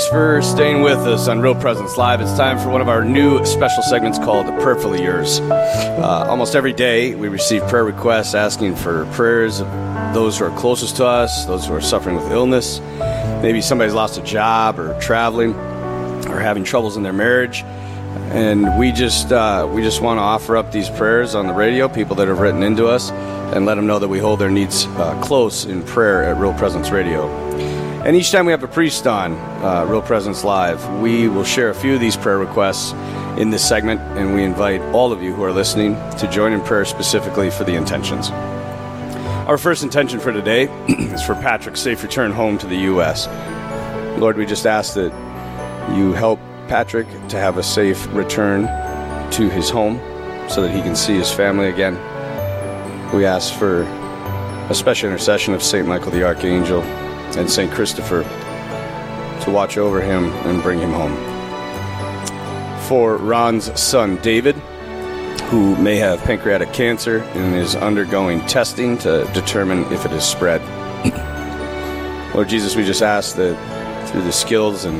Thanks for staying with us on Real Presence Live. It's time for one of our new special segments called "The Prayerfully Yours. Uh, almost every day, we receive prayer requests asking for prayers of those who are closest to us, those who are suffering with illness. Maybe somebody's lost a job or traveling or having troubles in their marriage. And we just uh, we just want to offer up these prayers on the radio. People that have written into us and let them know that we hold their needs uh, close in prayer at Real Presence Radio. And each time we have a priest on uh, Real Presence Live, we will share a few of these prayer requests in this segment, and we invite all of you who are listening to join in prayer specifically for the intentions. Our first intention for today is for Patrick's safe return home to the U.S. Lord, we just ask that you help Patrick to have a safe return to his home so that he can see his family again. We ask for a special intercession of St. Michael the Archangel and St. Christopher to watch over him and bring him home. For Ron's son, David, who may have pancreatic cancer and is undergoing testing to determine if it has spread. Lord Jesus, we just ask that through the skills and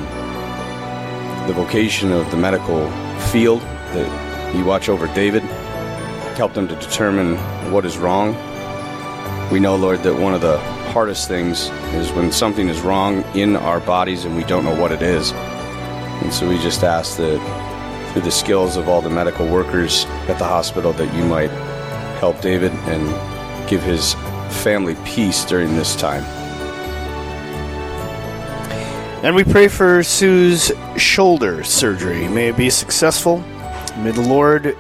the vocation of the medical field, that you watch over David, help them to determine what is wrong. We know, Lord, that one of the hardest things is when something is wrong in our bodies and we don't know what it is. And so we just ask that through the skills of all the medical workers at the hospital that you might help David and give his family peace during this time. And we pray for Sue's shoulder surgery. May it be successful. May the Lord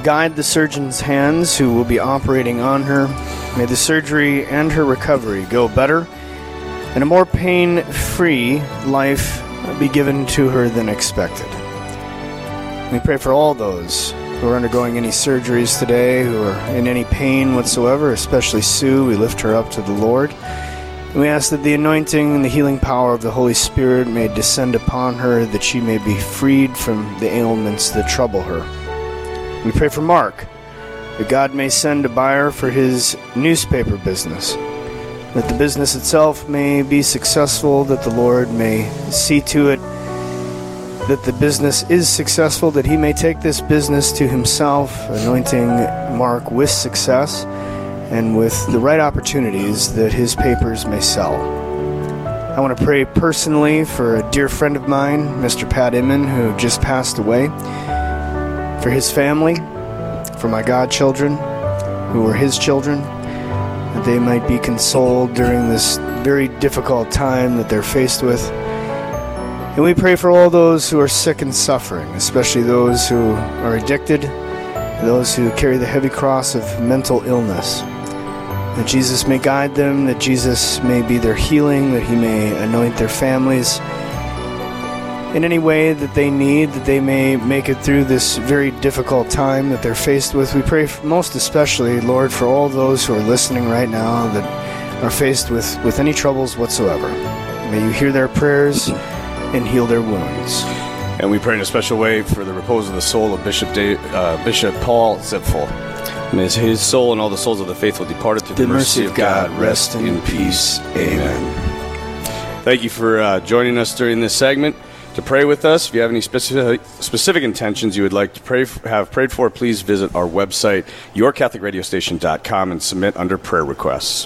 guide the surgeon's hands who will be operating on her. May the surgery and her recovery go better, and a more pain free life be given to her than expected. We pray for all those who are undergoing any surgeries today, who are in any pain whatsoever, especially Sue. We lift her up to the Lord. And we ask that the anointing and the healing power of the Holy Spirit may descend upon her, that she may be freed from the ailments that trouble her. We pray for Mark, that God may send a buyer for his newspaper business, that the business itself may be successful, that the Lord may see to it that the business is successful, that he may take this business to himself, anointing Mark with success and with the right opportunities that his papers may sell. I want to pray personally for a dear friend of mine, Mr. Pat Inman, who just passed away, for his family, for my godchildren, who were his children, that they might be consoled during this very difficult time that they're faced with. And we pray for all those who are sick and suffering, especially those who are addicted, those who carry the heavy cross of mental illness. That Jesus may guide them, that Jesus may be their healing, that He may anoint their families in any way that they need, that they may make it through this very difficult time that they're faced with. We pray most especially, Lord, for all those who are listening right now that are faced with, with any troubles whatsoever. May you hear their prayers and heal their wounds. And we pray in a special way for the repose of the soul of Bishop Dave, uh, Bishop Paul Zipfel. May his soul and all the souls of the faithful departed through the, The mercy of God rest in peace. Amen. Thank you for uh, joining us during this segment. To pray with us, if you have any specific specific intentions you would like to pray have prayed for, please visit our website, yourcatholicradiostation.com, and submit under prayer requests.